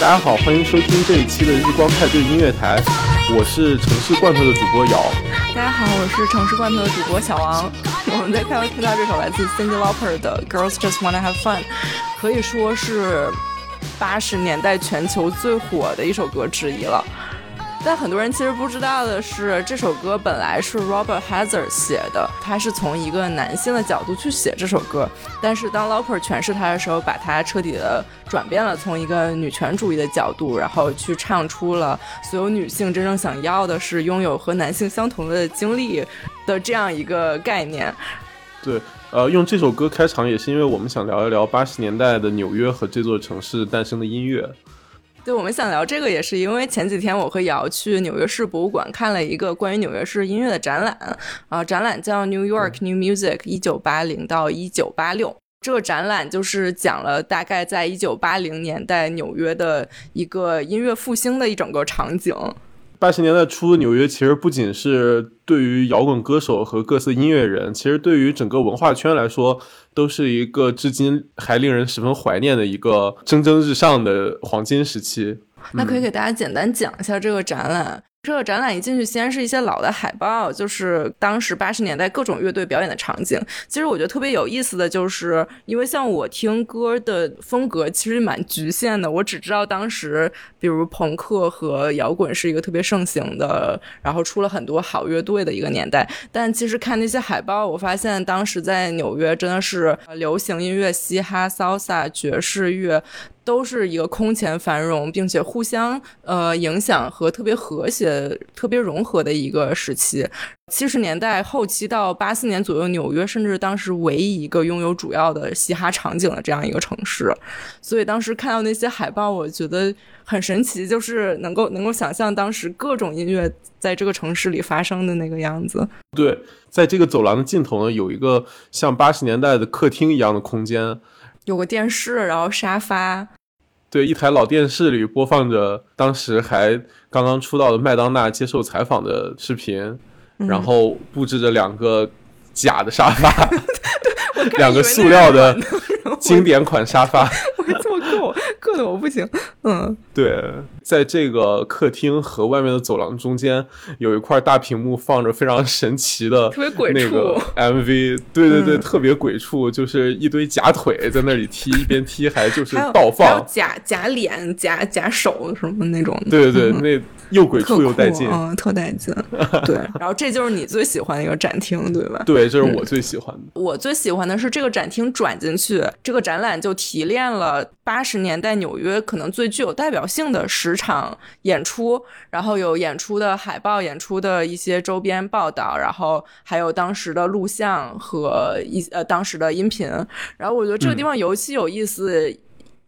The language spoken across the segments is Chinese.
大家好，欢迎收听这一期的日光派对音乐台，我是城市罐头的主播姚。大家好，我是城市罐头的主播小王。我们在开头听到这首来自 Cindy Lauper 的《Girls Just Wanna Have Fun》，可以说是八十年代全球最火的一首歌之一了。但很多人其实不知道的是，这首歌本来是 Robert Hazard 写的，他是从一个男性的角度去写这首歌。但是当 Lauper 诠释他的时候，把他彻底的转变了，从一个女权主义的角度，然后去唱出了所有女性真正想要的是拥有和男性相同的经历的这样一个概念。对，呃，用这首歌开场也是因为我们想聊一聊八十年代的纽约和这座城市诞生的音乐。就，我们想聊这个也是因为前几天我和瑶去纽约市博物馆看了一个关于纽约市音乐的展览，啊，展览叫 New York New Music 一九八零到一九八六。这个展览就是讲了大概在一九八零年代纽约的一个音乐复兴的一整个场景。八十年代初的纽约其实不仅是对于摇滚歌手和各色音乐人，其实对于整个文化圈来说，都是一个至今还令人十分怀念的一个蒸蒸日上的黄金时期。那可以给大家简单讲一下这个展览。这个展览一进去，先是一些老的海报，就是当时八十年代各种乐队表演的场景。其实我觉得特别有意思的就是，因为像我听歌的风格其实蛮局限的，我只知道当时比如朋克和摇滚是一个特别盛行的，然后出了很多好乐队的一个年代。但其实看那些海报，我发现当时在纽约真的是流行音乐、嘻哈、salsa、爵士乐。都是一个空前繁荣，并且互相呃影响和特别和谐、特别融合的一个时期。七十年代后期到八四年左右，纽约甚至当时唯一一个拥有主要的嘻哈场景的这样一个城市。所以当时看到那些海报，我觉得很神奇，就是能够能够想象当时各种音乐在这个城市里发生的那个样子。对，在这个走廊的尽头呢，有一个像八十年代的客厅一样的空间，有个电视，然后沙发。对，一台老电视里播放着当时还刚刚出道的麦当娜接受采访的视频，然后布置着两个假的沙发，两个塑料的经典款沙发。硌得我不行，嗯，对，在这个客厅和外面的走廊中间，有一块大屏幕放着非常神奇的特别鬼那个 MV，对对对，特别鬼畜，就是一堆假腿在那里踢，一边踢还就是倒放，假假脸、假假手什么那种，对对对，那。又鬼畜又带劲，嗯，特带劲。对，然后这就是你最喜欢的一个展厅，对吧？对，这是我最喜欢的。我最喜欢的是这个展厅转进去，这个展览就提炼了八十年代纽约可能最具有代表性的十场演出，然后有演出的海报、演出的一些周边报道，然后还有当时的录像和一呃当时的音频。然后我觉得这个地方尤其有意思。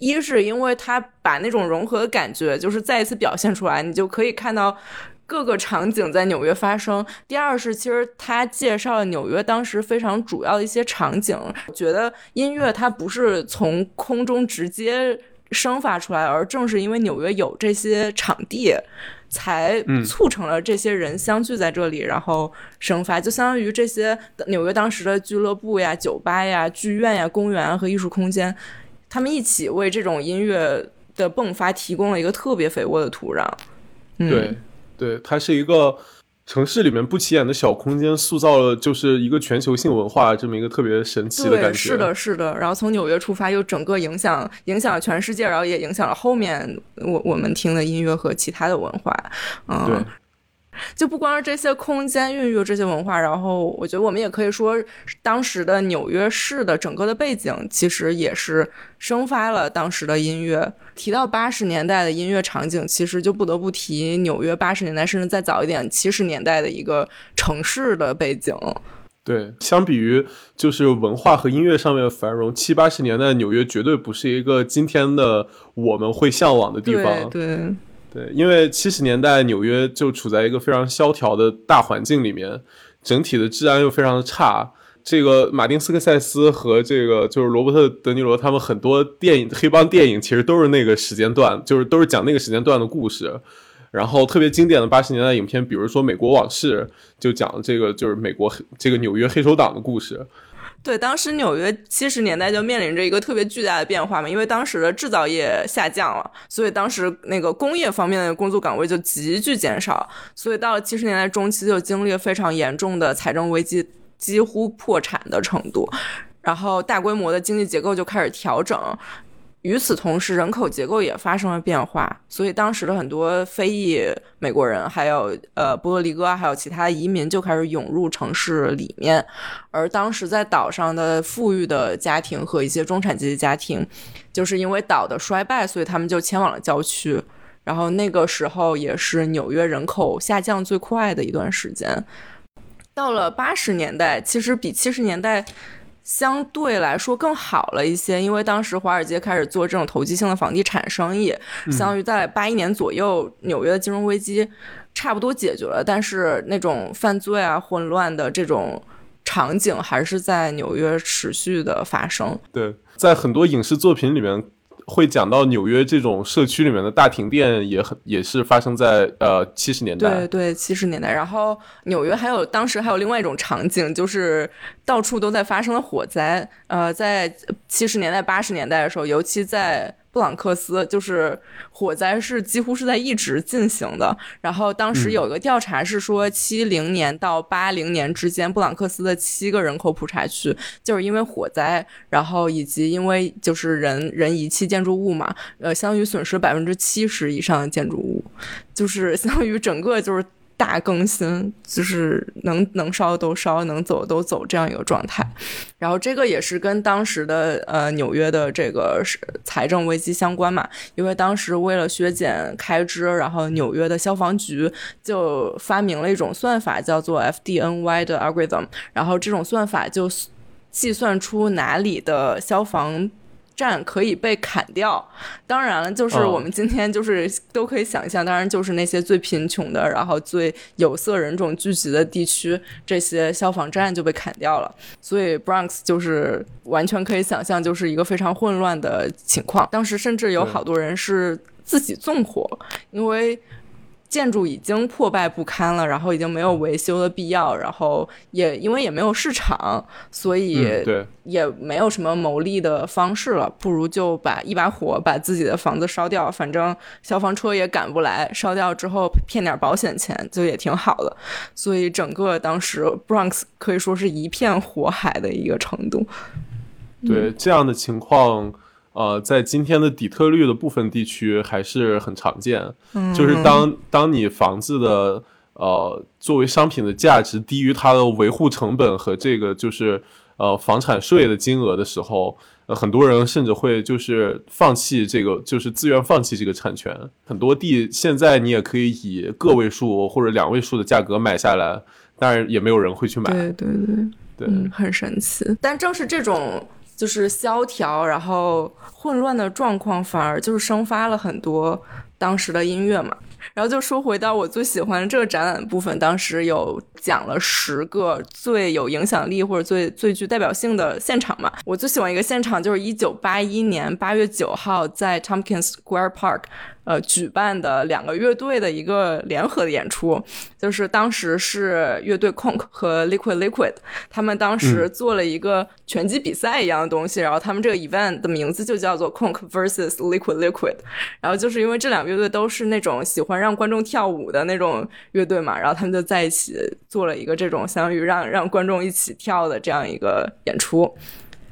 一是因为他把那种融合的感觉就是再一次表现出来，你就可以看到各个场景在纽约发生。第二是其实他介绍了纽约当时非常主要的一些场景，觉得音乐它不是从空中直接生发出来，而正是因为纽约有这些场地，才促成了这些人相聚在这里，然后生发。就相当于这些纽约当时的俱乐部呀、酒吧呀、剧院呀、公园和艺术空间。他们一起为这种音乐的迸发提供了一个特别肥沃的土壤。对，对，它是一个城市里面不起眼的小空间，塑造了就是一个全球性文化这么一个特别神奇的感觉。是的，是的。然后从纽约出发，又整个影响影响了全世界，然后也影响了后面我我们听的音乐和其他的文化。嗯。就不光是这些空间孕育这些文化，然后我觉得我们也可以说，当时的纽约市的整个的背景其实也是生发了当时的音乐。提到八十年代的音乐场景，其实就不得不提纽约八十年代甚至再早一点七十年代的一个城市的背景。对，相比于就是文化和音乐上面的繁荣，七八十年代纽约绝对不是一个今天的我们会向往的地方。对。对，对因为七十年代纽约就处在一个非常萧条的大环境里面，整体的治安又非常的差。这个马丁斯科塞斯和这个就是罗伯特德尼罗他们很多电影黑帮电影其实都是那个时间段，就是都是讲那个时间段的故事。然后特别经典的八十年代影片，比如说《美国往事》，就讲这个就是美国这个纽约黑手党的故事。对，当时纽约七十年代就面临着一个特别巨大的变化嘛，因为当时的制造业下降了，所以当时那个工业方面的工作岗位就急剧减少，所以到了七十年代中期就经历了非常严重的财政危机，几乎破产的程度，然后大规模的经济结构就开始调整。与此同时，人口结构也发生了变化，所以当时的很多非裔美国人，还有呃波多黎各，还有其他移民就开始涌入城市里面。而当时在岛上的富裕的家庭和一些中产阶级家庭，就是因为岛的衰败，所以他们就迁往了郊区。然后那个时候也是纽约人口下降最快的一段时间。到了八十年代，其实比七十年代。相对来说更好了一些，因为当时华尔街开始做这种投机性的房地产生意，相当于在八一年左右，纽约的金融危机差不多解决了，但是那种犯罪啊、混乱的这种场景还是在纽约持续的发生。对，在很多影视作品里面。会讲到纽约这种社区里面的大停电，也很也是发生在呃七十年代。对对，七十年代。然后纽约还有当时还有另外一种场景，就是到处都在发生的火灾。呃，在七十年代八十年代的时候，尤其在。布朗克斯就是火灾是几乎是在一直进行的，然后当时有一个调查是说，七零年到八零年之间，布朗克斯的七个人口普查区就是因为火灾，然后以及因为就是人人遗弃建筑物嘛，呃，相当于损失百分之七十以上的建筑物，就是相当于整个就是。大更新就是能能烧都烧，能走都走这样一个状态，然后这个也是跟当时的呃纽约的这个财政危机相关嘛，因为当时为了削减开支，然后纽约的消防局就发明了一种算法，叫做 FDNY 的 algorithm，然后这种算法就计算出哪里的消防。站可以被砍掉，当然了，就是我们今天就是都可以想象，当然就是那些最贫穷的，然后最有色人种聚集的地区，这些消防站就被砍掉了。所以 Bronx 就是完全可以想象，就是一个非常混乱的情况。当时甚至有好多人是自己纵火，因为。建筑已经破败不堪了，然后已经没有维修的必要，然后也因为也没有市场，所以也没有什么牟利的方式了，不如就把 一把火把自己的房子烧掉，反正消防车也赶不来，烧掉之后骗点保险钱就也挺好的。所以整个当时 Bronx 可以说是一片火海的一个程度。对这样的情况。呃，在今天的底特律的部分地区还是很常见，就是当当你房子的呃作为商品的价值低于它的维护成本和这个就是呃房产税的金额的时候，很多人甚至会就是放弃这个，就是自愿放弃这个产权。很多地现在你也可以以个位数或者两位数的价格买下来，当然也没有人会去买。对对对，对，很神奇。但正是这种。就是萧条，然后混乱的状况，反而就是生发了很多当时的音乐嘛。然后就说回到我最喜欢的这个展览部分，当时有讲了十个最有影响力或者最最具代表性的现场嘛。我最喜欢一个现场就是一九八一年八月九号在 Tompkins Square Park。呃，举办的两个乐队的一个联合的演出，就是当时是乐队 Conk 和 Liquid Liquid，他们当时做了一个拳击比赛一样的东西，然后他们这个 event 的名字就叫做 Conk vs Liquid Liquid，然后就是因为这两个乐队都是那种喜欢让观众跳舞的那种乐队嘛，然后他们就在一起做了一个这种相当于让让观众一起跳的这样一个演出。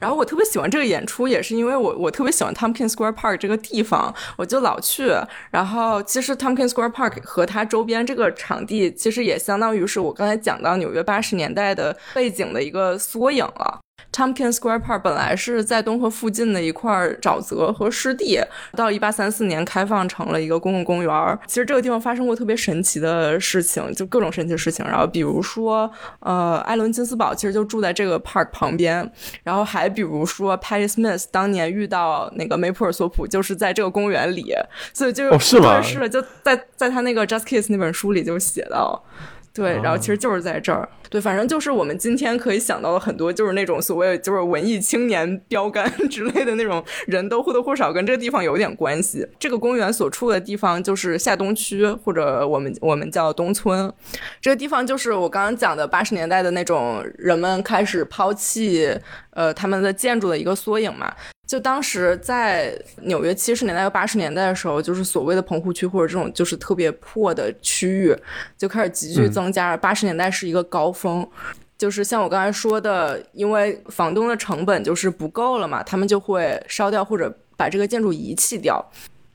然后我特别喜欢这个演出，也是因为我我特别喜欢 Tompkins Square Park 这个地方，我就老去。然后其实 Tompkins Square Park 和它周边这个场地，其实也相当于是我刚才讲到纽约八十年代的背景的一个缩影了。Tompkins Square Park 本来是在东河附近的一块沼泽和湿地，到一八三四年开放成了一个公共公园。其实这个地方发生过特别神奇的事情，就各种神奇的事情。然后比如说，呃，艾伦金斯堡其实就住在这个 park 旁边。然后还比如说，Patty Smith 当年遇到那个梅普尔索普就是在这个公园里，所以就是吗？是就在在他那个 Just Kiss 那本书里就写到。对，然后其实就是在这儿。对，反正就是我们今天可以想到的很多，就是那种所谓就是文艺青年标杆 之类的那种人都或多或少跟这个地方有点关系。这个公园所处的地方就是下东区，或者我们我们叫东村。这个地方就是我刚刚讲的八十年代的那种人们开始抛弃呃他们的建筑的一个缩影嘛。就当时在纽约七十年代和八十年代的时候，就是所谓的棚户区或者这种就是特别破的区域，就开始急剧增加。八十年代是一个高峰，就是像我刚才说的，因为房东的成本就是不够了嘛，他们就会烧掉或者把这个建筑遗弃掉。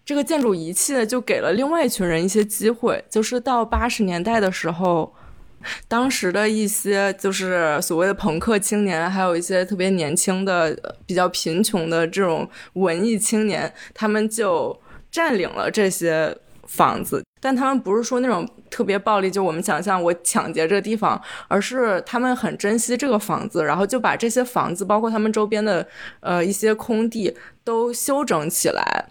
这个建筑遗弃呢，就给了另外一群人一些机会，就是到八十年代的时候。当时的一些就是所谓的朋克青年，还有一些特别年轻的、比较贫穷的这种文艺青年，他们就占领了这些房子。但他们不是说那种特别暴力，就我们想象我抢劫这个地方，而是他们很珍惜这个房子，然后就把这些房子，包括他们周边的呃一些空地都修整起来。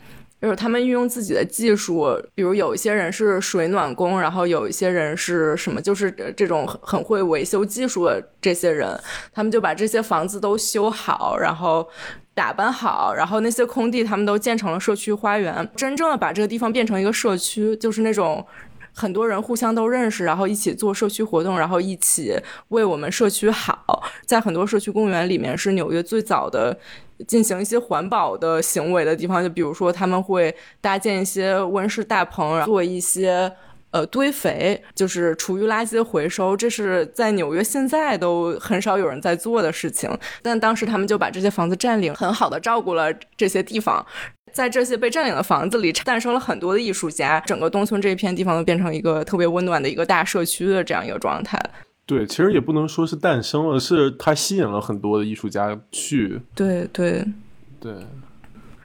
就是他们运用自己的技术，比如有一些人是水暖工，然后有一些人是什么，就是这种很会维修技术的这些人，他们就把这些房子都修好，然后打扮好，然后那些空地他们都建成了社区花园，真正的把这个地方变成一个社区，就是那种很多人互相都认识，然后一起做社区活动，然后一起为我们社区好。在很多社区公园里面，是纽约最早的。进行一些环保的行为的地方，就比如说他们会搭建一些温室大棚，做一些呃堆肥，就是厨余垃圾回收。这是在纽约现在都很少有人在做的事情，但当时他们就把这些房子占领，很好的照顾了这些地方。在这些被占领的房子里，诞生了很多的艺术家，整个东村这一片地方都变成一个特别温暖的一个大社区的这样一个状态。对，其实也不能说是诞生了，是它吸引了很多的艺术家去。对对对。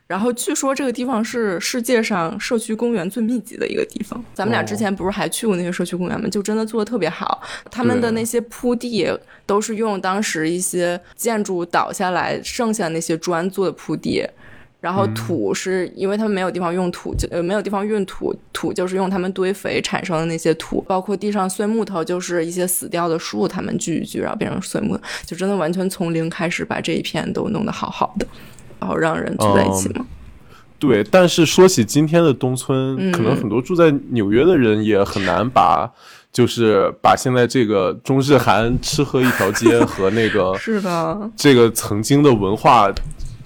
然后据说这个地方是世界上社区公园最密集的一个地方。咱们俩之前不是还去过那些社区公园吗？就真的做的特别好，他们的那些铺地都是用当时一些建筑倒下来剩下那些砖做的铺地。然后土是因为他们没有地方用土，就呃没有地方运土，土就是用他们堆肥产生的那些土，包括地上碎木头，就是一些死掉的树，他们锯一锯，然后变成碎木，就真的完全从零开始把这一片都弄得好好的，然后让人聚在一起嘛。对，但是说起今天的东村，可能很多住在纽约的人也很难把，就是把现在这个中日韩吃喝一条街和那个 是的这个曾经的文化。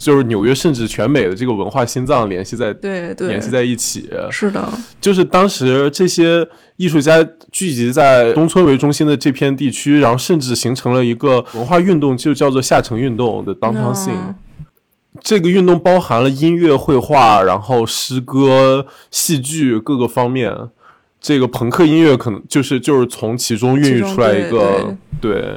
就是纽约，甚至全美的这个文化心脏联系在对对联系在一起。是的，就是当时这些艺术家聚集在东村为中心的这片地区，然后甚至形成了一个文化运动，就叫做下城运动的 Downtown Scene。这个运动包含了音乐、绘画，然后诗歌、戏剧各个方面。这个朋克音乐可能就是就是从其中孕育出来一个。对，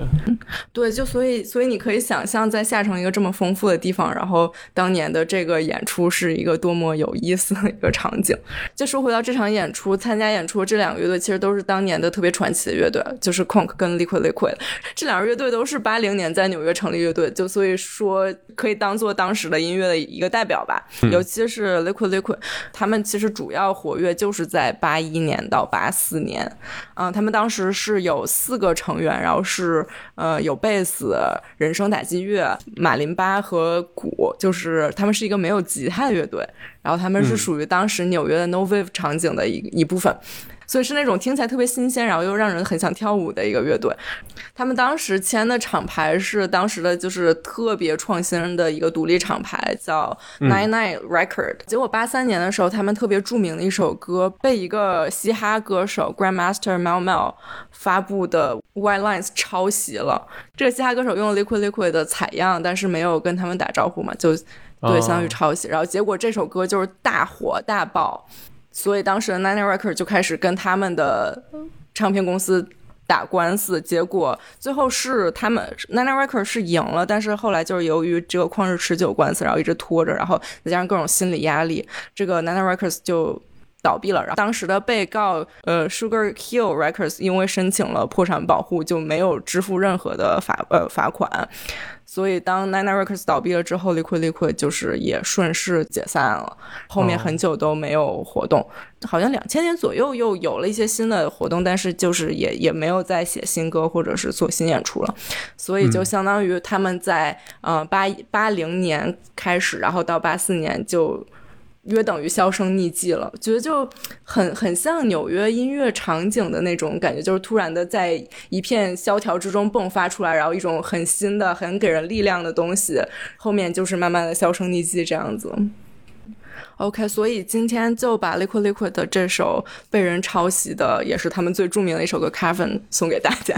对，就所以，所以你可以想象，在下城一个这么丰富的地方，然后当年的这个演出是一个多么有意思的一个场景。就说回到这场演出，参加演出这两个乐队其实都是当年的特别传奇的乐队，就是 Conk 跟 Liquid Liquid 这两个乐队都是八零年在纽约成立乐队，就所以说可以当做当时的音乐的一个代表吧。尤其是 Liquid Liquid，他们其实主要活跃就是在八一年到八四年，嗯，他们当时是有四个成员，然后是。呃有贝斯、人声打击乐、马林巴和鼓，就是他们是一个没有吉他的乐队，然后他们是属于当时纽约的 No Wave 场景的一一部分。所以是那种听起来特别新鲜，然后又让人很想跳舞的一个乐队。他们当时签的厂牌是当时的就是特别创新的一个独立厂牌，叫 Nine Nine Record。结果八三年的时候，他们特别著名的一首歌被一个嘻哈歌手 Grandmaster Mel Mel 发布的 White Lines 抄袭了。这个嘻哈歌手用了 Liquid Liquid 的采样，但是没有跟他们打招呼嘛，就对，相当于抄袭。然后结果这首歌就是大火大爆。所以当时的 Nine Record 就开始跟他们的唱片公司打官司，结果最后是他们 Nine Record 是赢了，但是后来就是由于这个旷日持久官司，然后一直拖着，然后再加上各种心理压力，这个 Nine Records 就。倒闭了。然后当时的被告呃 Sugar Hill Records 因为申请了破产保护，就没有支付任何的罚呃罚款。所以当 Nine Records 倒闭了之后，Liquid Liquid 就是也顺势解散了，后面很久都没有活动。好像两千年左右又有了一些新的活动，但是就是也也没有再写新歌或者是做新演出了。所以就相当于他们在呃八八零年开始，然后到八四年就。约等于销声匿迹了，觉得就很很像纽约音乐场景的那种感觉，就是突然的在一片萧条之中迸发出来，然后一种很新的、很给人力量的东西，后面就是慢慢的销声匿迹这样子。OK，所以今天就把 Liquid Liquid 的这首被人抄袭的，也是他们最著名的一首歌《c a v i n 送给大家。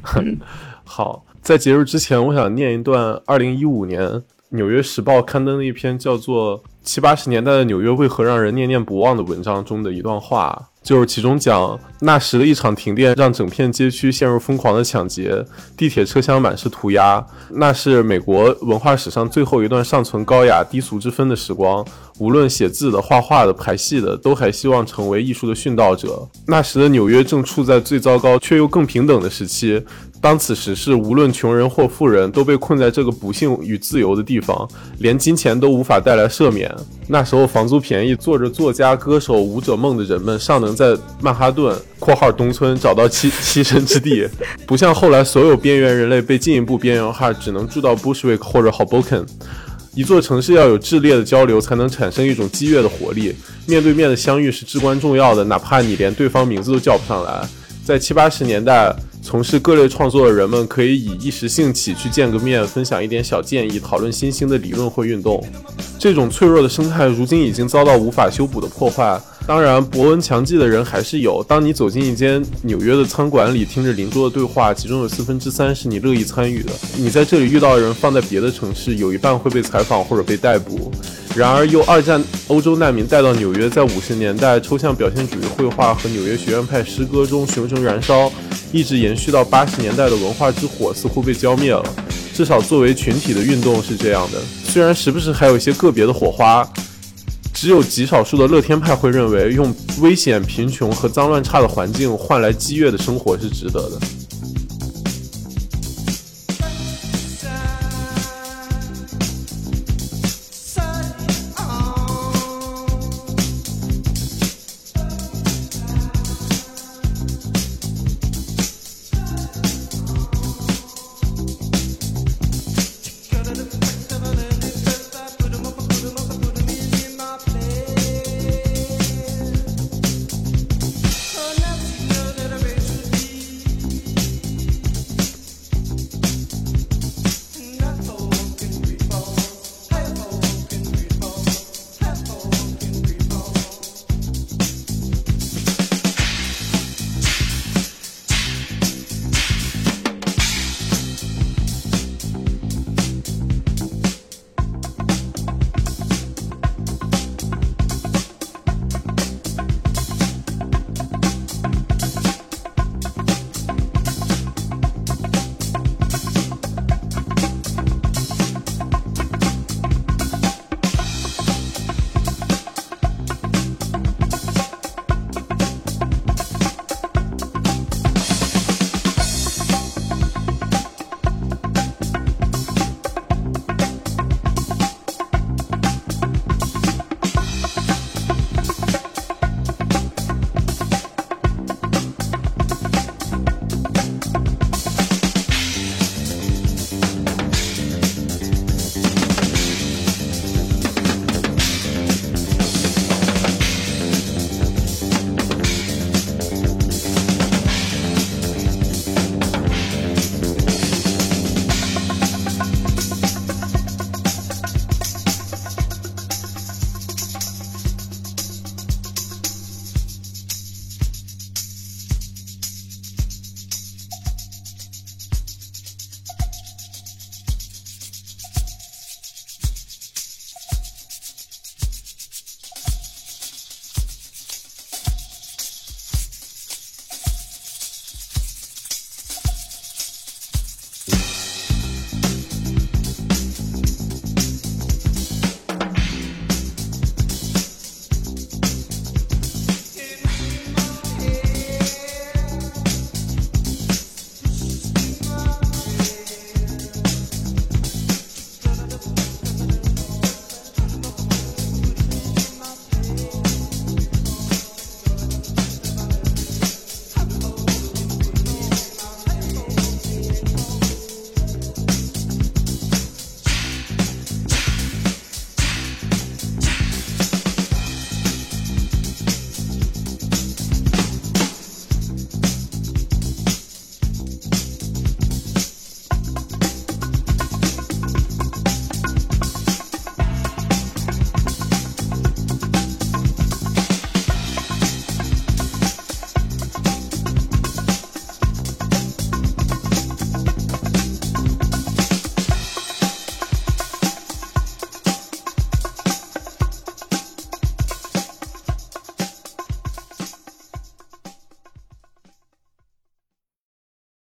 很 好，在节日之前，我想念一段二零一五年《纽约时报》刊登的一篇叫做。七八十年代的纽约为何让人念念不忘的文章中的一段话，就是其中讲那时的一场停电让整片街区陷入疯狂的抢劫，地铁车厢满是涂鸦。那是美国文化史上最后一段尚存高雅低俗之分的时光。无论写字的、画画的、排戏的，都还希望成为艺术的殉道者。那时的纽约正处在最糟糕却又更平等的时期。当此时是无论穷人或富人都被困在这个不幸与自由的地方，连金钱都无法带来赦免。那时候房租便宜，做着作家、歌手、舞者梦的人们尚能在曼哈顿（括号东村）找到栖栖身之地，不像后来所有边缘人类被进一步边缘化，只能住到 Bushwick 或者 Hoboken。一座城市要有炽烈的交流，才能产生一种激越的活力。面对面的相遇是至关重要的，哪怕你连对方名字都叫不上来。在七八十年代。从事各类创作的人们可以以一时兴起去见个面，分享一点小建议，讨论新兴的理论或运动。这种脆弱的生态如今已经遭到无法修补的破坏。当然，博闻强记的人还是有。当你走进一间纽约的餐馆里，听着邻桌的对话，其中有四分之三是你乐意参与的。你在这里遇到的人，放在别的城市，有一半会被采访或者被逮捕。然而，由二战欧洲难民带到纽约，在五十年代抽象表现主义绘画和纽约学院派诗歌中熊熊燃烧，一直延续到八十年代的文化之火似乎被浇灭了。至少作为群体的运动是这样的。虽然时不时还有一些个别的火花。只有极少数的乐天派会认为，用危险、贫穷和脏乱差的环境换来激越的生活是值得的。